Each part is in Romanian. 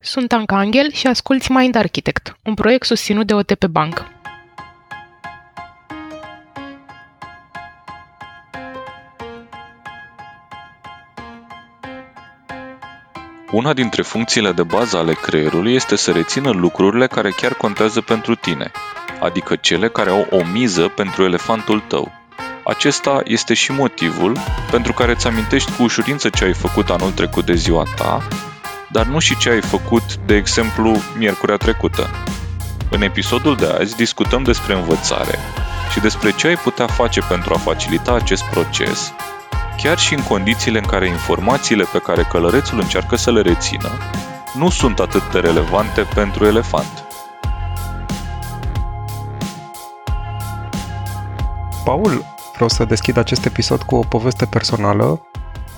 Sunt Anca Angel și asculți Mind Architect, un proiect susținut de OTP Bank. Una dintre funcțiile de bază ale creierului este să rețină lucrurile care chiar contează pentru tine, adică cele care au o miză pentru elefantul tău. Acesta este și motivul pentru care îți amintești cu ușurință ce ai făcut anul trecut de ziua ta, dar nu și ce ai făcut, de exemplu, miercurea trecută. În episodul de azi discutăm despre învățare și despre ce ai putea face pentru a facilita acest proces, chiar și în condițiile în care informațiile pe care călărețul încearcă să le rețină nu sunt atât de relevante pentru elefant. Paul, vreau să deschid acest episod cu o poveste personală.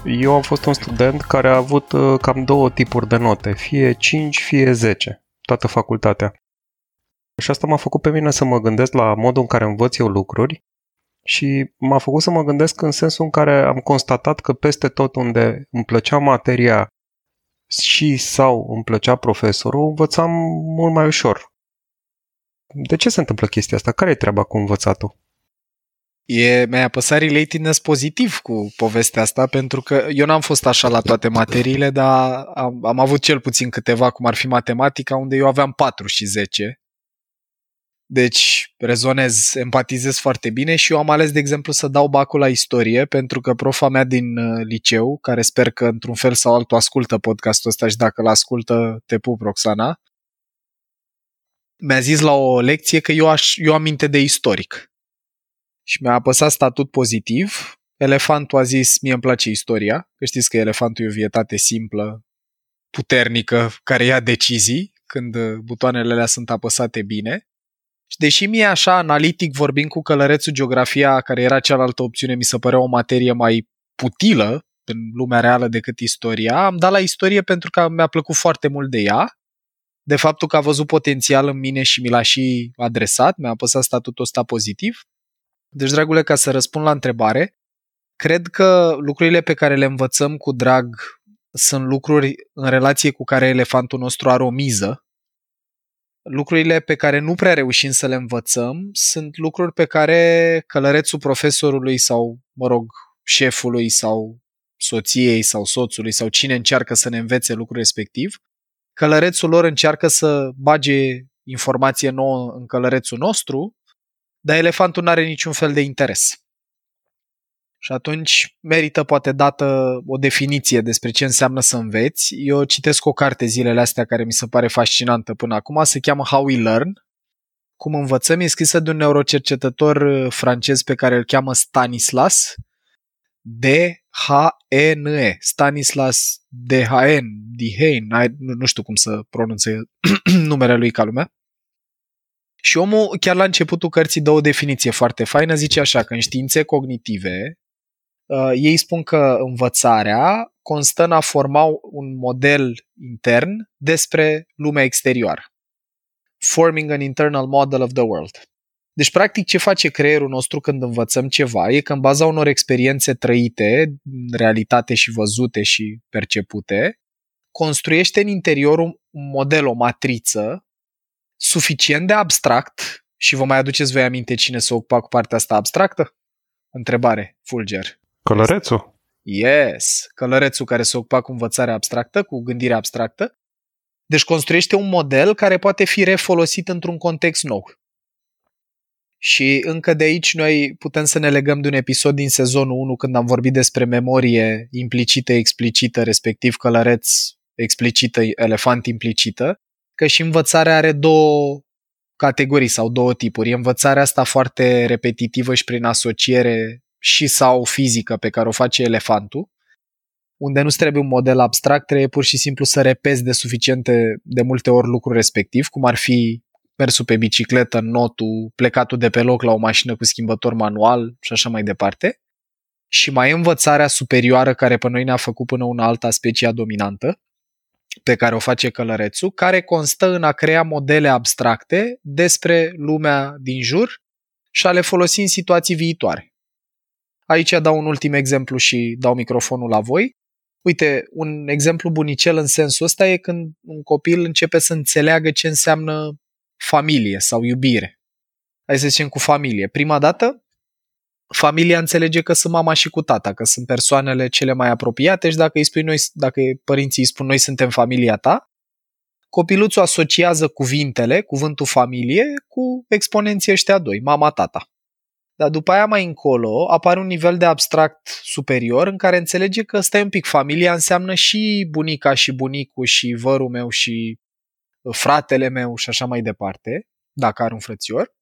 Eu am fost un student care a avut uh, cam două tipuri de note, fie 5, fie 10, toată facultatea. Și asta m-a făcut pe mine să mă gândesc la modul în care învăț eu lucruri și m-a făcut să mă gândesc în sensul în care am constatat că peste tot unde îmi plăcea materia și sau îmi plăcea profesorul, învățam mult mai ușor. De ce se întâmplă chestia asta? Care e treaba cu învățatul? E, mi-a apăsat relatedness pozitiv cu povestea asta, pentru că eu n-am fost așa la toate materiile, dar am, am avut cel puțin câteva, cum ar fi matematica, unde eu aveam 4 și 10. Deci rezonez, empatizez foarte bine și eu am ales, de exemplu, să dau bacul la istorie, pentru că profa mea din uh, liceu, care sper că într-un fel sau altul ascultă podcastul ăsta și dacă l-ascultă, te pup, Roxana, mi-a zis la o lecție că eu, aș, eu am minte de istoric și mi-a apăsat statut pozitiv. Elefantul a zis, mie îmi place istoria, că știți că elefantul e o vietate simplă, puternică, care ia decizii când butoanele alea sunt apăsate bine. Și deși mie așa, analitic, vorbind cu călărețul geografia, care era cealaltă opțiune, mi se părea o materie mai putilă în lumea reală decât istoria, am dat la istorie pentru că mi-a plăcut foarte mult de ea, de faptul că a văzut potențial în mine și mi l-a și adresat, mi-a apăsat statutul ăsta pozitiv. Deci, dragule, ca să răspund la întrebare, cred că lucrurile pe care le învățăm cu drag sunt lucruri în relație cu care elefantul nostru are o miză. Lucrurile pe care nu prea reușim să le învățăm sunt lucruri pe care călărețul profesorului sau, mă rog, șefului sau soției sau soțului sau cine încearcă să ne învețe lucrul respectiv, călărețul lor încearcă să bage informație nouă în călărețul nostru dar elefantul nu are niciun fel de interes. Și atunci merită poate dată o definiție despre ce înseamnă să înveți. Eu citesc o carte zilele astea care mi se pare fascinantă până acum, se cheamă How We Learn. Cum învățăm, e scrisă de un neurocercetător uh, francez pe care îl cheamă Stanislas D-H-E-N-E. Stanislas D-H-N, D-H-N, nu știu cum să pronunțe numele lui ca lumea. Și omul, chiar la începutul cărții, dă o definiție foarte faină, zice așa, că în științe cognitive, uh, ei spun că învățarea constă în a forma un model intern despre lumea exterioară. Forming an internal model of the world. Deci, practic, ce face creierul nostru când învățăm ceva e că în baza unor experiențe trăite, realitate și văzute și percepute, construiește în interior un model, o matriță suficient de abstract și vă mai aduceți voi aminte cine s-a ocupat cu partea asta abstractă? Întrebare, Fulger. Călărețul. Yes, călărețul care se ocupa cu învățarea abstractă, cu gândirea abstractă. Deci construiește un model care poate fi refolosit într-un context nou. Și încă de aici noi putem să ne legăm de un episod din sezonul 1 când am vorbit despre memorie implicită, explicită, respectiv călăreț explicită, elefant implicită, că și învățarea are două categorii sau două tipuri. E învățarea asta foarte repetitivă și prin asociere și sau fizică pe care o face elefantul, unde nu trebuie un model abstract, trebuie pur și simplu să repezi de suficiente de multe ori lucrul respectiv, cum ar fi mersul pe bicicletă, notul, plecatul de pe loc la o mașină cu schimbător manual și așa mai departe. Și mai învățarea superioară care pe noi ne-a făcut până una alta specia dominantă, pe care o face călărețul, care constă în a crea modele abstracte despre lumea din jur și a le folosi în situații viitoare. Aici dau un ultim exemplu și dau microfonul la voi. Uite, un exemplu bunicel în sensul ăsta e când un copil începe să înțeleagă ce înseamnă familie sau iubire. Hai să zicem cu familie. Prima dată, familia înțelege că sunt mama și cu tata, că sunt persoanele cele mai apropiate și dacă, îi spui noi, dacă părinții îi spun noi suntem familia ta, copiluțul asociază cuvintele, cuvântul familie, cu exponenții ăștia doi, mama, tata. Dar după aia mai încolo apare un nivel de abstract superior în care înțelege că stai un pic, familia înseamnă și bunica și bunicul și vărul meu și fratele meu și așa mai departe, dacă are un frățior.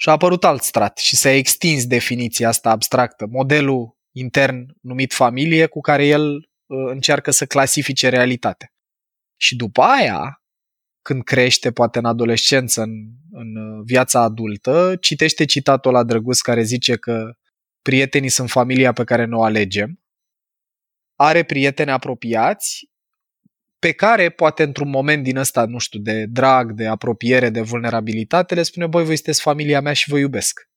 Și a apărut alt strat și s-a extins definiția asta abstractă, modelul intern numit familie cu care el uh, încearcă să clasifice realitatea. Și după aia, când crește, poate în adolescență, în, în uh, viața adultă, citește citatul la drăguț care zice că prietenii sunt familia pe care nu o alegem, are prieteni apropiați pe care poate într-un moment din ăsta, nu știu, de drag, de apropiere, de vulnerabilitate, le spune, băi, voi sunteți familia mea și vă iubesc.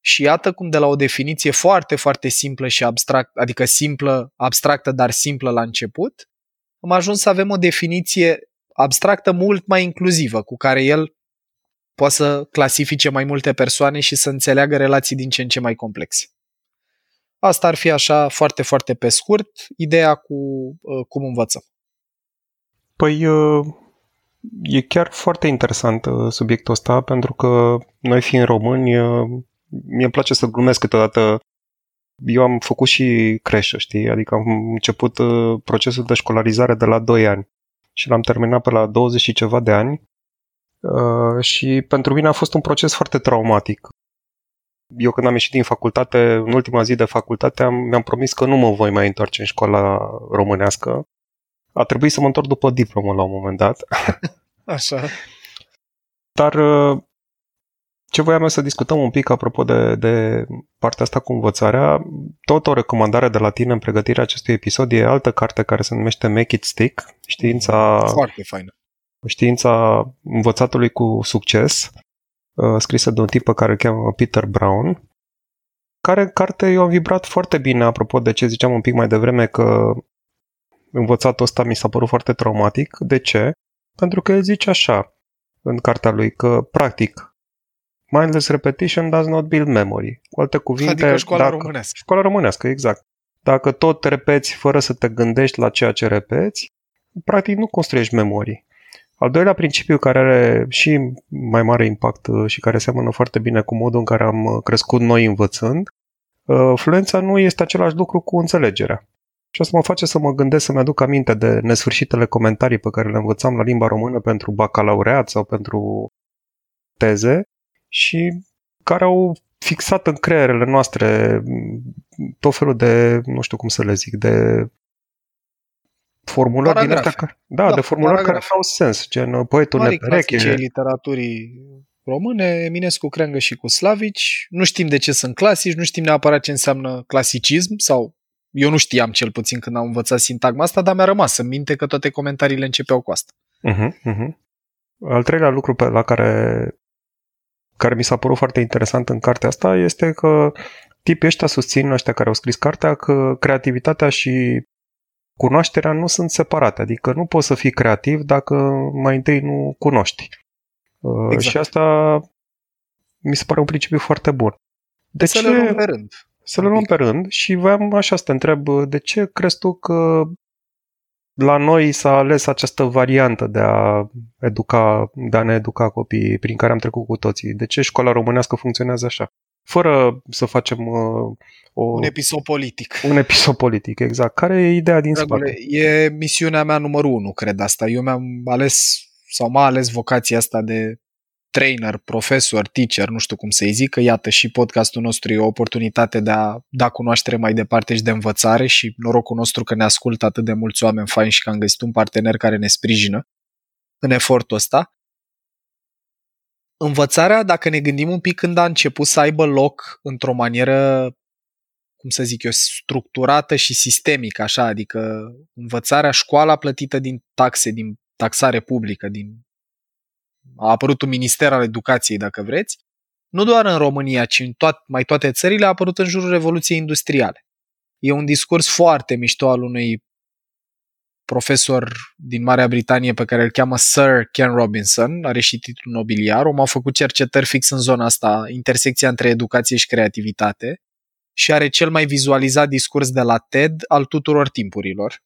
Și iată cum de la o definiție foarte, foarte simplă și abstract, adică simplă, abstractă, dar simplă la început, am ajuns să avem o definiție abstractă mult mai inclusivă, cu care el poate să clasifice mai multe persoane și să înțeleagă relații din ce în ce mai complexe. Asta ar fi așa foarte, foarte pe scurt, ideea cu uh, cum învățăm. Păi uh, e chiar foarte interesant uh, subiectul ăsta, pentru că noi fiind români, uh, mie îmi place să glumesc câteodată eu am făcut și creșă, știi? Adică am început procesul de școlarizare de la 2 ani și l-am terminat pe la 20 și ceva de ani și pentru mine a fost un proces foarte traumatic. Eu când am ieșit din facultate, în ultima zi de facultate, am, mi-am promis că nu mă voi mai întoarce în școala românească a trebuit să mă întorc după diplomă la un moment dat. Așa. Dar uh, ce voiam să discutăm un pic apropo de, de partea asta cu învățarea, tot o recomandare de la tine în pregătirea acestui episod e altă carte care se numește Make It Stick, știința, Foarte faină. știința învățatului cu succes, uh, scrisă de un tip pe care îl cheamă Peter Brown, care carte eu am vibrat foarte bine, apropo de ce ziceam un pic mai devreme, că învățatul ăsta mi s-a părut foarte traumatic. De ce? Pentru că el zice așa în cartea lui că, practic, mindless repetition does not build memory. Cu alte cuvinte... Adică școala dacă, românească. Școala românească, exact. Dacă tot repeți fără să te gândești la ceea ce repeți, practic nu construiești memorii. Al doilea principiu care are și mai mare impact uh, și care seamănă foarte bine cu modul în care am uh, crescut noi învățând, uh, fluența nu este același lucru cu înțelegerea. Și asta mă face să mă gândesc să-mi aduc aminte de nesfârșitele comentarii pe care le învățam la limba română pentru bacalaureat sau pentru teze și care au fixat în creierele noastre tot felul de, nu știu cum să le zic, de formulări din astea, da, da, de formulări care au sens, gen poetul Mari nepereche. literaturii române, Eminescu, Creangă și cu Slavici. Nu știm de ce sunt clasici, nu știm neapărat ce înseamnă clasicism sau eu nu știam cel puțin când am învățat sintagma asta, dar mi-a rămas în minte că toate comentariile începeau cu asta. Uh-huh, uh-huh. Al treilea lucru pe la care, care mi s-a părut foarte interesant în cartea asta este că tipii ăștia susțin, ăștia care au scris cartea, că creativitatea și cunoașterea nu sunt separate. Adică nu poți să fii creativ dacă mai întâi nu cunoști. Uh, exact. Și asta mi se pare un principiu foarte bun. De, de ce? Să le luăm pe rând. Să le luăm pe rând și voiam așa să te întreb, de ce crezi tu că la noi s-a ales această variantă de a educa, de a ne educa copiii prin care am trecut cu toții? De ce școala românească funcționează așa? Fără să facem uh, o, un episod politic. Un episod politic, exact. Care e ideea din Dragule, spate? E misiunea mea numărul unu, cred asta. Eu mi-am ales sau m-a ales vocația asta de trainer, profesor, teacher, nu știu cum să-i zic, că iată și podcastul nostru e o oportunitate de a da cunoaștere mai departe și de învățare și norocul nostru că ne ascultă atât de mulți oameni faini și că am găsit un partener care ne sprijină în efortul ăsta. Învățarea, dacă ne gândim un pic când a început să aibă loc într-o manieră, cum să zic eu, structurată și sistemică, așa, adică învățarea, școala plătită din taxe, din taxare publică, din a apărut un minister al educației, dacă vreți, nu doar în România, ci în toat, mai toate țările, a apărut în jurul Revoluției Industriale. E un discurs foarte mișto al unui profesor din Marea Britanie pe care îl cheamă Sir Ken Robinson, are și titlul nobiliar, om a făcut cercetări fix în zona asta, intersecția între educație și creativitate. Și are cel mai vizualizat discurs de la TED al tuturor timpurilor.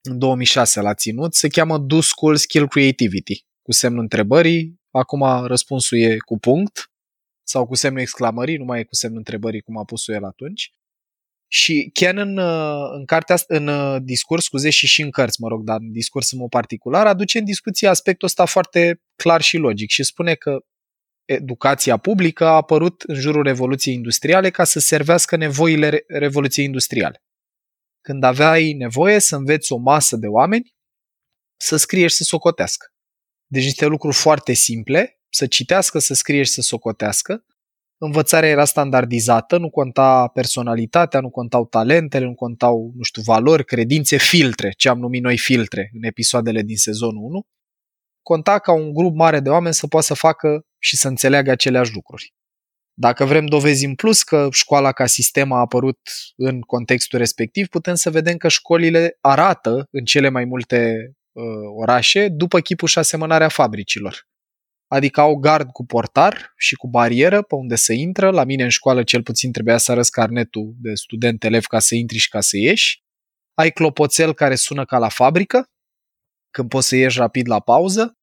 În 2006 l-a ținut, se cheamă Do School Skill Creativity, cu semnul întrebării, acum răspunsul e cu punct, sau cu semnul exclamării, nu mai e cu semnul întrebării cum a pus-o el atunci. Și Ken în, în, cartea, în uh, discurs, scuze, și și în cărți, mă rog, dar în discurs în mod particular, aduce în discuție aspectul ăsta foarte clar și logic și spune că educația publică a apărut în jurul Revoluției Industriale ca să servească nevoile Revoluției Industriale. Când aveai nevoie să înveți o masă de oameni să scrie și să socotească. Deci niște lucruri foarte simple, să citească, să scrie și să socotească, învățarea era standardizată, nu conta personalitatea, nu contau talentele, nu contau, nu știu, valori, credințe, filtre, ce am numit noi filtre în episoadele din sezonul 1. Conta ca un grup mare de oameni să poată să facă și să înțeleagă aceleași lucruri. Dacă vrem dovezi în plus că școala ca sistem a apărut în contextul respectiv, putem să vedem că școlile arată în cele mai multe uh, orașe după chipul și asemănarea fabricilor adică au gard cu portar și cu barieră pe unde să intră. La mine în școală cel puțin trebuia să arăți carnetul de student-elev ca să intri și ca să ieși. Ai clopoțel care sună ca la fabrică, când poți să ieși rapid la pauză,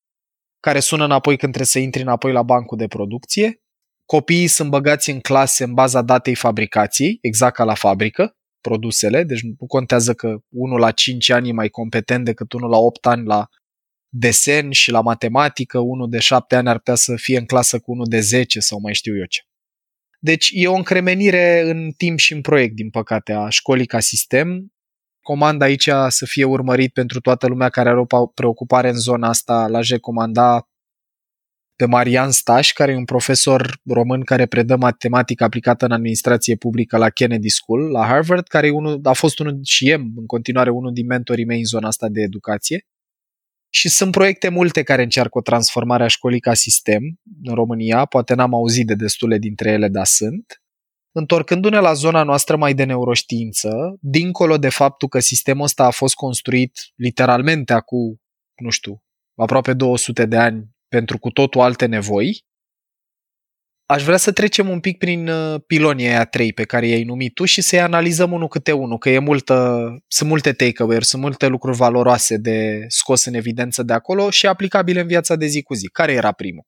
care sună înapoi când trebuie să intri înapoi la bancul de producție. Copiii sunt băgați în clase în baza datei fabricației, exact ca la fabrică, produsele, deci nu contează că unul la 5 ani e mai competent decât unul la 8 ani la desen și la matematică, unul de șapte ani ar putea să fie în clasă cu unul de 10 sau mai știu eu ce. Deci e o încremenire în timp și în proiect, din păcate, a școlii ca sistem. Comand aici să fie urmărit pentru toată lumea care are o preocupare în zona asta. L-aș recomanda pe Marian Staș, care e un profesor român care predă matematică aplicată în administrație publică la Kennedy School, la Harvard, care e unul, a fost unul și e în continuare unul din mentorii mei în zona asta de educație. Și sunt proiecte multe care încearcă o transformare a școlii ca sistem în România, poate n-am auzit de destule dintre ele, dar sunt. Întorcându-ne la zona noastră mai de neuroștiință, dincolo de faptul că sistemul ăsta a fost construit literalmente acum, nu știu, aproape 200 de ani pentru cu totul alte nevoi, aș vrea să trecem un pic prin uh, pilonii aia trei pe care i-ai numit tu și să-i analizăm unul câte unul, că e multă, sunt multe takeaway-uri, sunt multe lucruri valoroase de scos în evidență de acolo și aplicabile în viața de zi cu zi. Care era primul?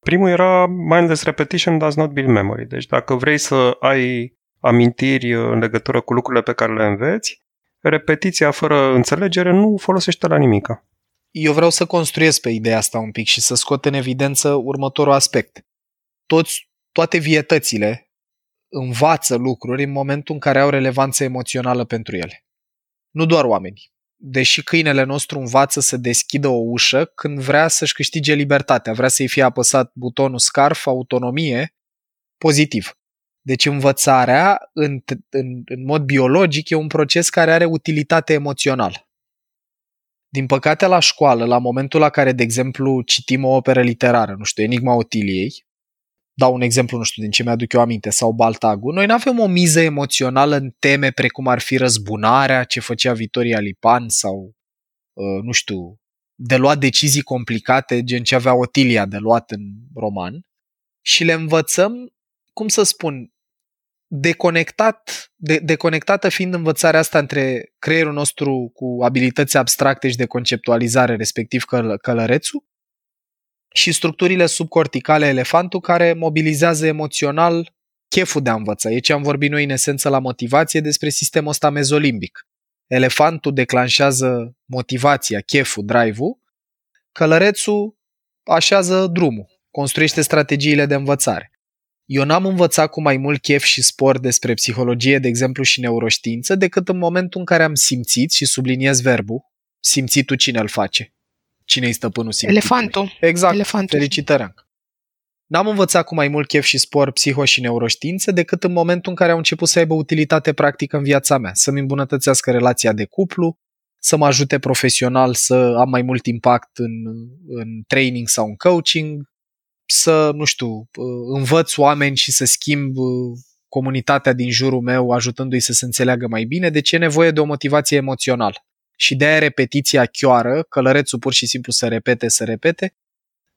Primul era mindless repetition does not build memory. Deci dacă vrei să ai amintiri în legătură cu lucrurile pe care le înveți, repetiția fără înțelegere nu folosește la nimica. Eu vreau să construiesc pe ideea asta un pic și să scot în evidență următorul aspect toți, toate vietățile învață lucruri în momentul în care au relevanță emoțională pentru ele. Nu doar oamenii. Deși câinele nostru învață să deschidă o ușă când vrea să-și câștige libertatea, vrea să-i fie apăsat butonul scarf, autonomie, pozitiv. Deci învățarea, în, în, în mod biologic, e un proces care are utilitate emoțională. Din păcate, la școală, la momentul la care, de exemplu, citim o operă literară, nu știu, Enigma Otiliei, dau un exemplu, nu știu din ce mi-aduc eu aminte, sau Baltagu, noi nu avem o miză emoțională în teme precum ar fi răzbunarea, ce făcea Vitoria Lipan sau, uh, nu știu, de luat decizii complicate, gen ce avea Otilia de luat în roman, și le învățăm, cum să spun, deconectat, de, deconectată fiind învățarea asta între creierul nostru cu abilități abstracte și de conceptualizare, respectiv căl- călărețul, și structurile subcorticale elefantul care mobilizează emoțional cheful de a învăța. E ce am vorbit noi în esență la motivație despre sistemul ăsta mezolimbic. Elefantul declanșează motivația, cheful, drive-ul, călărețul așează drumul, construiește strategiile de învățare. Eu n-am învățat cu mai mult chef și spor despre psihologie, de exemplu, și neuroștiință, decât în momentul în care am simțit, și subliniez verbul, simțitul cine îl face cine e stăpânul simțitului. Elefantul. Exact. Elefantul. Felicitări. N-am învățat cu mai mult chef și spor psiho și neuroștiințe decât în momentul în care au început să aibă utilitate practică în viața mea, să-mi îmbunătățească relația de cuplu, să mă ajute profesional să am mai mult impact în, în training sau în coaching, să, nu știu, învăț oameni și să schimb comunitatea din jurul meu ajutându-i să se înțeleagă mai bine, deci e nevoie de o motivație emoțională. Și de aia repetiția chioară, călărețul pur și simplu să repete, să repete,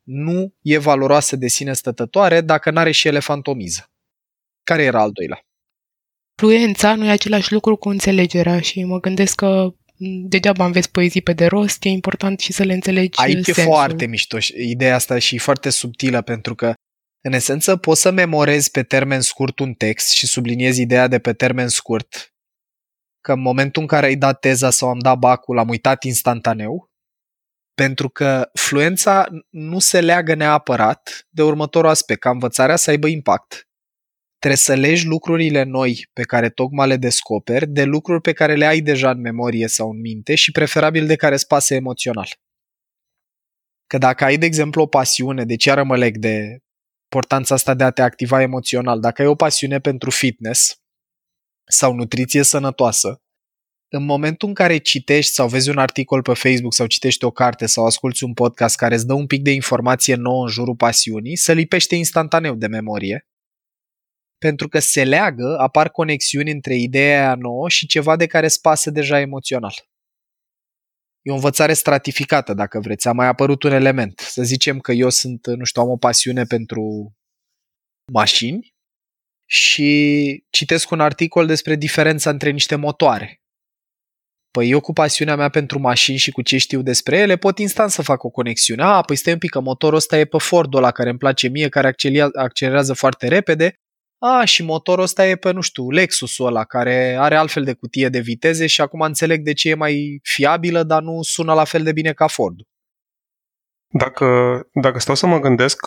nu e valoroasă de sine stătătoare dacă n-are și elefantomiză. Care era al doilea? Fluența nu e același lucru cu înțelegerea și mă gândesc că degeaba înveți poezii pe de rost, e important și să le înțelegi Aici sensul. e foarte mișto ideea asta și foarte subtilă pentru că în esență poți să memorezi pe termen scurt un text și subliniezi ideea de pe termen scurt că în momentul în care ai dat teza sau am dat bacul am uitat instantaneu pentru că fluența nu se leagă neapărat de următorul aspect, ca învățarea să aibă impact. Trebuie să legi lucrurile noi pe care tocmai le descoperi de lucruri pe care le ai deja în memorie sau în minte și preferabil de care spase emoțional. Că dacă ai, de exemplu, o pasiune, deci iară mă leg de importanța asta de a te activa emoțional, dacă ai o pasiune pentru fitness sau nutriție sănătoasă, în momentul în care citești sau vezi un articol pe Facebook sau citești o carte sau asculți un podcast care îți dă un pic de informație nouă în jurul pasiunii, să lipește instantaneu de memorie pentru că se leagă, apar conexiuni între ideea aia nouă și ceva de care spase deja emoțional. E o învățare stratificată, dacă vreți. A mai apărut un element. Să zicem că eu sunt, nu știu, am o pasiune pentru mașini și citesc un articol despre diferența între niște motoare. Păi eu cu pasiunea mea pentru mașini și cu ce știu despre ele pot instant să fac o conexiune. A, păi stai un pic că motorul ăsta e pe Ford-ul ăla care îmi place mie, care accelerează foarte repede a, și motorul ăsta e pe, nu știu, Lexusul ăla, care are altfel de cutie de viteze și acum înțeleg de ce e mai fiabilă, dar nu sună la fel de bine ca Ford. Dacă, dacă stau să mă gândesc,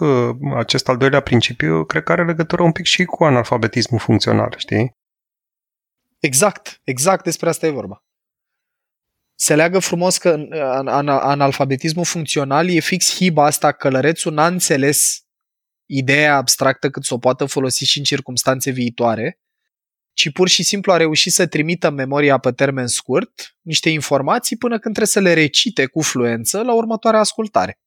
acest al doilea principiu cred că are legătură un pic și cu analfabetismul funcțional, știi? Exact, exact despre asta e vorba. Se leagă frumos că analfabetismul funcțional e fix hiba asta, călărețul n-a înțeles ideea abstractă cât să o poată folosi și în circunstanțe viitoare, ci pur și simplu a reușit să trimită în memoria pe termen scurt niște informații până când trebuie să le recite cu fluență la următoarea ascultare.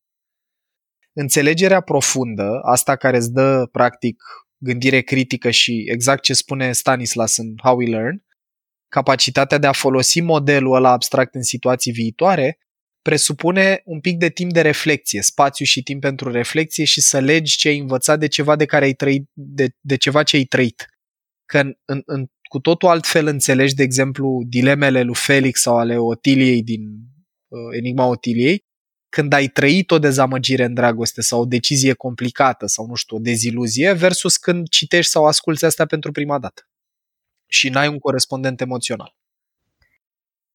Înțelegerea profundă, asta care îți dă practic gândire critică și exact ce spune Stanislas în How We Learn, capacitatea de a folosi modelul ăla abstract în situații viitoare, presupune un pic de timp de reflexie, spațiu și timp pentru reflexie și să legi ce ai învățat de ceva de care ai trăit, de, de ceva ce ai trăit. Că în, în, în, cu totul altfel înțelegi, de exemplu, dilemele lui Felix sau ale Otiliei din uh, Enigma Otiliei, când ai trăit o dezamăgire în dragoste sau o decizie complicată sau, nu știu, o deziluzie, versus când citești sau asculți asta pentru prima dată și n-ai un corespondent emoțional.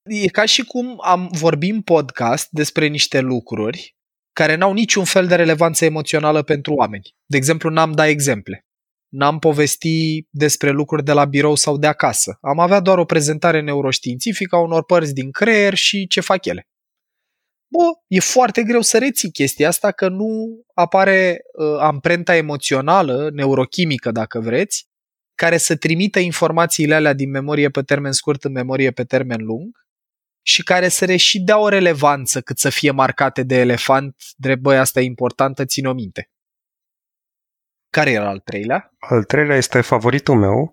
E ca și cum am vorbit în podcast despre niște lucruri care n-au niciun fel de relevanță emoțională pentru oameni. De exemplu, n-am dat exemple. N-am povesti despre lucruri de la birou sau de acasă. Am avea doar o prezentare neuroștiințifică a unor părți din creier și ce fac ele. Bă, e foarte greu să reții chestia asta că nu apare uh, amprenta emoțională, neurochimică dacă vreți, care să trimită informațiile alea din memorie pe termen scurt în memorie pe termen lung și care să le și dea o relevanță cât să fie marcate de elefant, drept băi, asta e importantă, țin o minte. Care era al treilea? Al treilea este favoritul meu.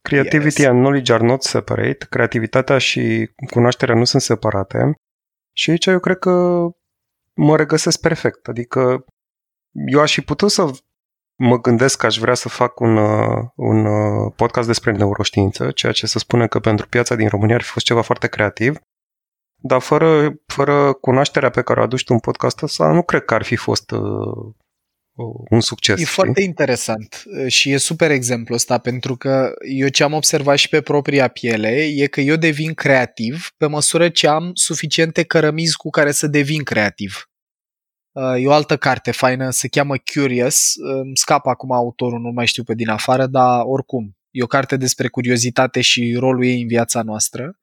Creativity yes. and knowledge are not separate. Creativitatea și cunoașterea nu sunt separate. Și aici eu cred că mă regăsesc perfect. Adică eu aș fi putut să mă gândesc că aș vrea să fac un, uh, un uh, podcast despre neuroștiință, ceea ce să spune că pentru piața din România ar fi fost ceva foarte creativ, dar fără, fără cunoașterea pe care o aduci tu în podcastul ăsta, nu cred că ar fi fost uh, un succes. E știi? foarte interesant uh, și e super exemplu ăsta, pentru că eu ce am observat și pe propria piele e că eu devin creativ pe măsură ce am suficiente cărămizi cu care să devin creativ. Uh, e o altă carte faină, se cheamă Curious, îmi scap acum autorul, nu mai știu pe din afară, dar oricum, e o carte despre curiozitate și rolul ei în viața noastră.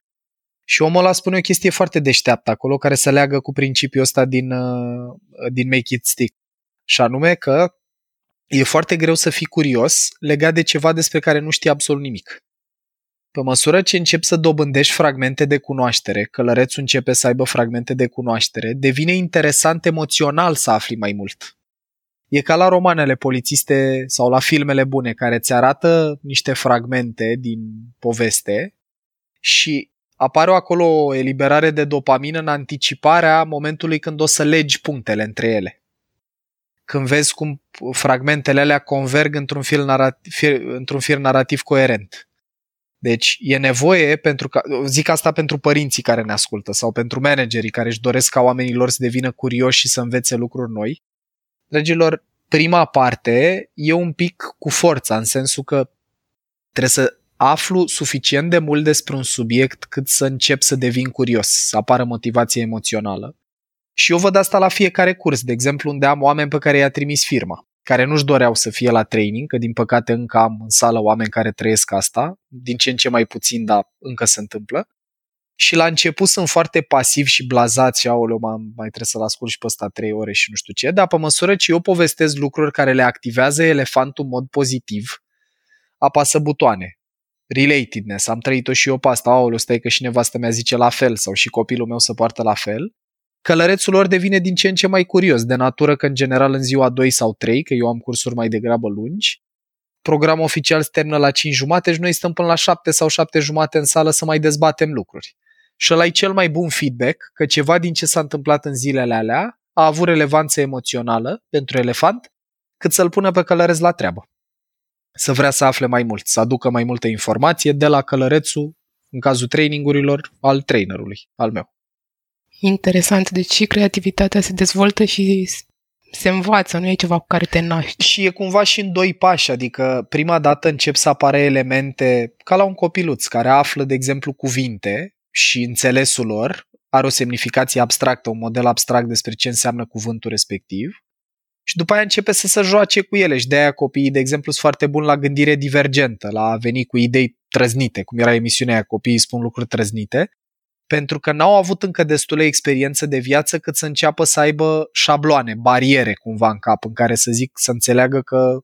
Și omul ăla spune o chestie foarte deșteaptă acolo, care se leagă cu principiul ăsta din, uh, din Make It Stick. Și anume că e foarte greu să fii curios legat de ceva despre care nu știi absolut nimic. Pe măsură ce începi să dobândești fragmente de cunoaștere, călărețul începe să aibă fragmente de cunoaștere, devine interesant emoțional să afli mai mult. E ca la romanele polițiste sau la filmele bune care ți arată niște fragmente din poveste și apare acolo o eliberare de dopamină în anticiparea momentului când o să legi punctele între ele. Când vezi cum fragmentele alea converg într-un fir narrativ, fir, într-un fir narrativ coerent. Deci e nevoie pentru că, zic asta pentru părinții care ne ascultă sau pentru managerii care își doresc ca oamenii lor să devină curioși și să învețe lucruri noi. Dragilor, prima parte e un pic cu forța, în sensul că trebuie să aflu suficient de mult despre un subiect cât să încep să devin curios, să apară motivație emoțională. Și eu văd asta la fiecare curs, de exemplu unde am oameni pe care i-a trimis firma care nu-și doreau să fie la training, că din păcate încă am în sală oameni care trăiesc asta, din ce în ce mai puțin, dar încă se întâmplă. Și la început sunt foarte pasiv și blazați și aoleu, mai trebuie să-l ascult și pe ăsta trei ore și nu știu ce, dar pe măsură ce eu povestesc lucruri care le activează elefantul în mod pozitiv, apasă butoane. Relatedness, am trăit-o și eu pe asta, aoleu, stai că și nevastă mea zice la fel sau și copilul meu să poartă la fel călărețul lor devine din ce în ce mai curios, de natură că în general în ziua 2 sau 3, că eu am cursuri mai degrabă lungi, programul oficial se termină la 5 jumate și noi stăm până la 7 sau 7 jumate în sală să mai dezbatem lucruri. Și ăla e cel mai bun feedback că ceva din ce s-a întâmplat în zilele alea a avut relevanță emoțională pentru elefant, cât să-l pună pe călăreț la treabă. Să vrea să afle mai mult, să aducă mai multă informație de la călărețul, în cazul trainingurilor, al trainerului, al meu. Interesant, deci și creativitatea se dezvoltă și se învață, nu e ceva cu care te naști. Și e cumva și în doi pași, adică prima dată încep să apară elemente ca la un copiluț care află, de exemplu, cuvinte și înțelesul lor are o semnificație abstractă, un model abstract despre ce înseamnă cuvântul respectiv. Și după aia începe să se joace cu ele și de aia copiii, de exemplu, sunt foarte buni la gândire divergentă, la a veni cu idei trăznite, cum era emisiunea aia, copiii spun lucruri trăznite pentru că n-au avut încă destulă experiență de viață cât să înceapă să aibă șabloane, bariere cumva în cap, în care să zic, să înțeleagă că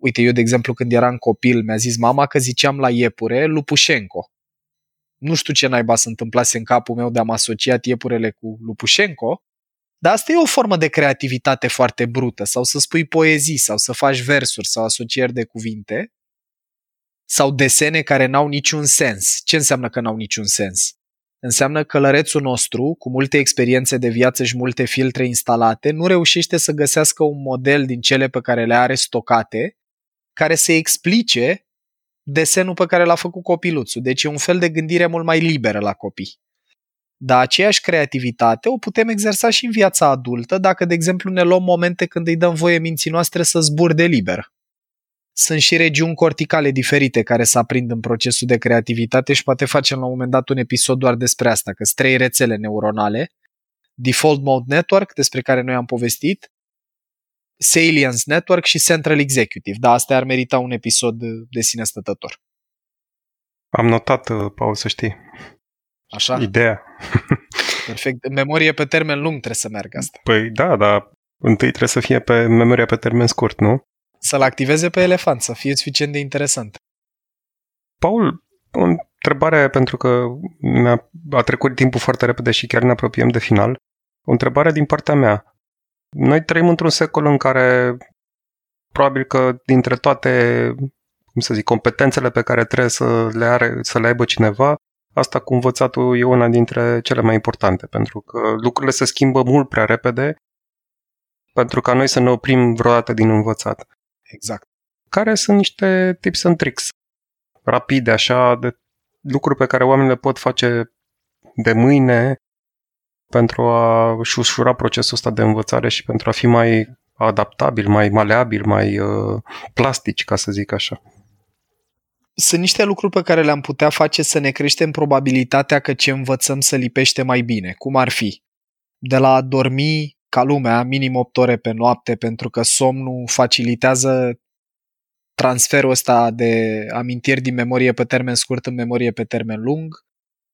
Uite, eu, de exemplu, când eram copil, mi-a zis mama că ziceam la iepure Lupușenco. Nu știu ce naiba se întâmplase în capul meu de am asociat iepurele cu Lupușenco, dar asta e o formă de creativitate foarte brută, sau să spui poezii, sau să faci versuri, sau asocieri de cuvinte, sau desene care n-au niciun sens. Ce înseamnă că n-au niciun sens? înseamnă călărețul nostru, cu multe experiențe de viață și multe filtre instalate, nu reușește să găsească un model din cele pe care le are stocate, care să explice desenul pe care l-a făcut copiluțul. Deci e un fel de gândire mult mai liberă la copii. Dar aceeași creativitate o putem exersa și în viața adultă dacă, de exemplu, ne luăm momente când îi dăm voie minții noastre să zburde liber sunt și regiuni corticale diferite care se aprind în procesul de creativitate și poate facem la un moment dat un episod doar despre asta, că sunt trei rețele neuronale, Default Mode Network, despre care noi am povestit, Salience Network și Central Executive. Da, asta ar merita un episod de sine stătător. Am notat, uh, Paul, să știi. Așa? Ideea. Perfect. În memorie pe termen lung trebuie să meargă asta. Păi da, dar întâi trebuie să fie pe memoria pe termen scurt, nu? să-l activeze pe elefant, să fie suficient de interesant. Paul, o întrebare pentru că a a trecut timpul foarte repede și chiar ne apropiem de final. O întrebare din partea mea. Noi trăim într-un secol în care probabil că dintre toate cum să zic, competențele pe care trebuie să le, are, să le aibă cineva, asta cu învățatul e una dintre cele mai importante, pentru că lucrurile se schimbă mult prea repede pentru ca noi să ne oprim vreodată din învățat. Exact. Care sunt niște tips and tricks rapide, așa, de lucruri pe care oamenii le pot face de mâine pentru a-și ușura procesul ăsta de învățare și pentru a fi mai adaptabil, mai maleabil, mai uh, plastici, ca să zic așa. Sunt niște lucruri pe care le-am putea face să ne creștem probabilitatea că ce învățăm să lipește mai bine. Cum ar fi? De la a dormi ca lumea, minim 8 ore pe noapte, pentru că somnul facilitează transferul ăsta de amintiri din memorie pe termen scurt în memorie pe termen lung,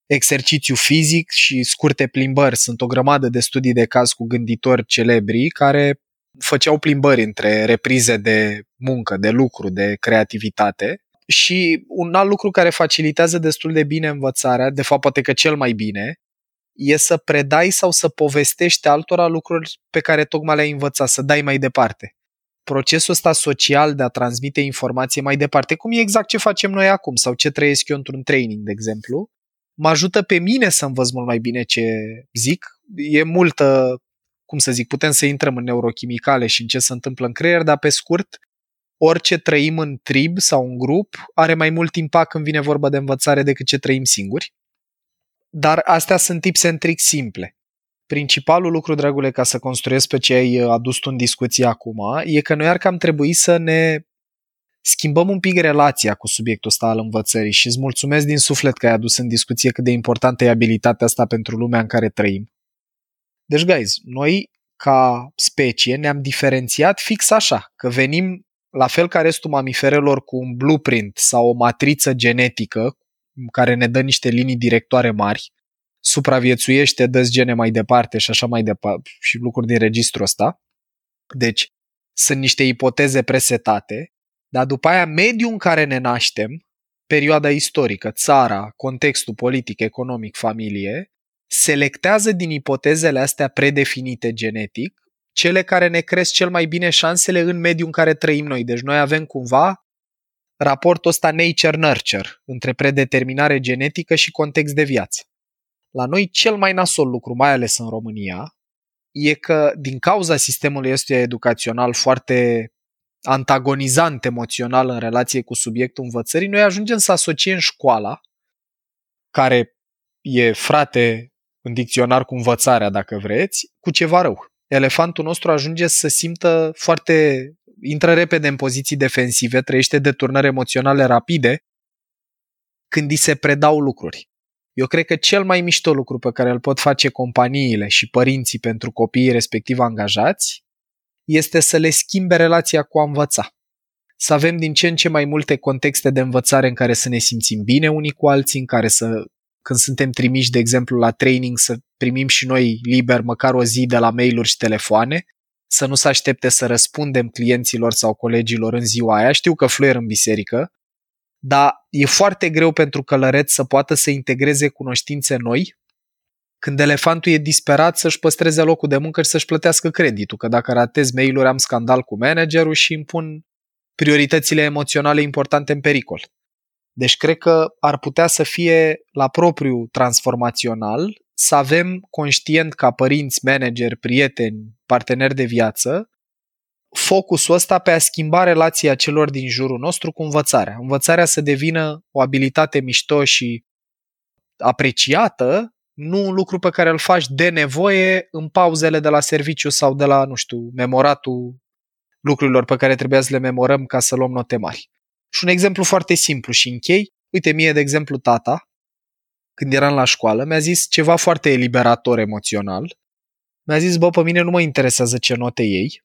exercițiu fizic și scurte plimbări. Sunt o grămadă de studii de caz cu gânditori celebri care făceau plimbări între reprize de muncă, de lucru, de creativitate. Și un alt lucru care facilitează destul de bine învățarea, de fapt poate că cel mai bine, e să predai sau să povestești altora lucruri pe care tocmai le-ai învățat, să dai mai departe. Procesul ăsta social de a transmite informație mai departe, cum e exact ce facem noi acum sau ce trăiesc eu într-un training, de exemplu, mă ajută pe mine să învăț mult mai bine ce zic. E multă, cum să zic, putem să intrăm în neurochimicale și în ce se întâmplă în creier, dar pe scurt, orice trăim în trib sau în grup are mai mult impact când vine vorba de învățare decât ce trăim singuri. Dar astea sunt tips and tricks simple. Principalul lucru, dragule, ca să construiesc pe ce ai adus tu în discuție acum, e că noi ar cam trebui să ne schimbăm un pic relația cu subiectul ăsta al învățării și îți mulțumesc din suflet că ai adus în discuție cât de importantă e abilitatea asta pentru lumea în care trăim. Deci, guys, noi ca specie ne-am diferențiat fix așa, că venim la fel ca restul mamiferelor cu un blueprint sau o matriță genetică care ne dă niște linii directoare mari, supraviețuiește, dă gene mai departe și așa mai departe și lucruri din registrul ăsta. Deci, sunt niște ipoteze presetate, dar după aia mediul în care ne naștem, perioada istorică, țara, contextul politic, economic, familie, selectează din ipotezele astea predefinite genetic cele care ne cresc cel mai bine șansele în mediul în care trăim noi. Deci noi avem cumva raportul ăsta nature-nurture între predeterminare genetică și context de viață. La noi cel mai nasol lucru, mai ales în România, e că din cauza sistemului ăstuia educațional foarte antagonizant emoțional în relație cu subiectul învățării, noi ajungem să asociem școala, care e frate în dicționar cu învățarea, dacă vreți, cu ceva rău. Elefantul nostru ajunge să simtă foarte intră repede în poziții defensive, trăiește deturnări emoționale rapide când îi se predau lucruri. Eu cred că cel mai mișto lucru pe care îl pot face companiile și părinții pentru copiii respectiv angajați este să le schimbe relația cu a învăța. Să avem din ce în ce mai multe contexte de învățare în care să ne simțim bine unii cu alții, în care să, când suntem trimiși, de exemplu, la training, să primim și noi liber măcar o zi de la mail-uri și telefoane, să nu se aștepte să răspundem clienților sau colegilor în ziua aia. Știu că fluier în biserică, dar e foarte greu pentru călăreț să poată să integreze cunoștințe noi când elefantul e disperat să-și păstreze locul de muncă și să-și plătească creditul, că dacă ratez mail-uri am scandal cu managerul și îmi pun prioritățile emoționale importante în pericol. Deci cred că ar putea să fie la propriu transformațional să avem conștient ca părinți, manageri, prieteni, parteneri de viață, focusul ăsta pe a schimba relația celor din jurul nostru cu învățarea. Învățarea să devină o abilitate mișto și apreciată, nu un lucru pe care îl faci de nevoie în pauzele de la serviciu sau de la, nu știu, memoratul lucrurilor pe care trebuia să le memorăm ca să luăm note mari. Și un exemplu foarte simplu și închei. Uite, mie, de exemplu, tata, când eram la școală, mi-a zis ceva foarte eliberator emoțional. Mi-a zis, bă, pe mine nu mă interesează ce note ei,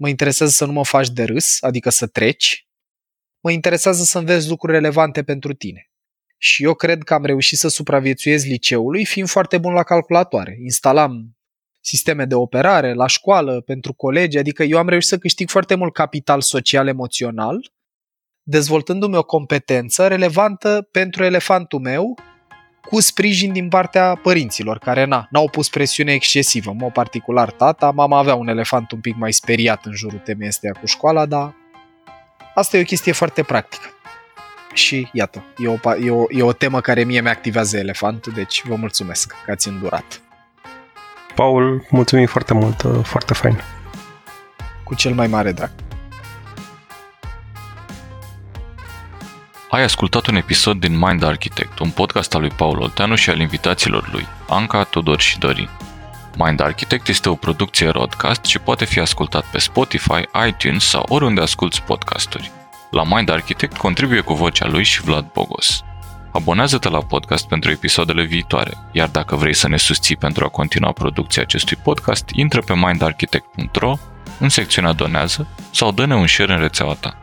mă interesează să nu mă faci de râs, adică să treci, mă interesează să înveți lucruri relevante pentru tine. Și eu cred că am reușit să supraviețuiesc liceului fiind foarte bun la calculatoare. Instalam sisteme de operare la școală, pentru colegi, adică eu am reușit să câștig foarte mult capital social-emoțional, dezvoltându-mi o competență relevantă pentru elefantul meu cu sprijin din partea părinților, care na, n-au pus presiune excesivă. În mod particular tata, mama avea un elefant un pic mai speriat în jurul temei astea cu școala, dar asta e o chestie foarte practică. Și iată, e o, e o, e o temă care mie mi-activează elefantul, deci vă mulțumesc că ați îndurat. Paul, mulțumim foarte mult, foarte fain. Cu cel mai mare drag. Ai ascultat un episod din Mind Architect, un podcast al lui Paul Olteanu și al invitaților lui, Anca, Tudor și Dorin. Mind Architect este o producție broadcast și poate fi ascultat pe Spotify, iTunes sau oriunde asculti podcasturi. La Mind Architect contribuie cu vocea lui și Vlad Bogos. Abonează-te la podcast pentru episoadele viitoare, iar dacă vrei să ne susții pentru a continua producția acestui podcast, intră pe mindarchitect.ro în secțiunea Donează sau dă-ne un share în rețeaua ta.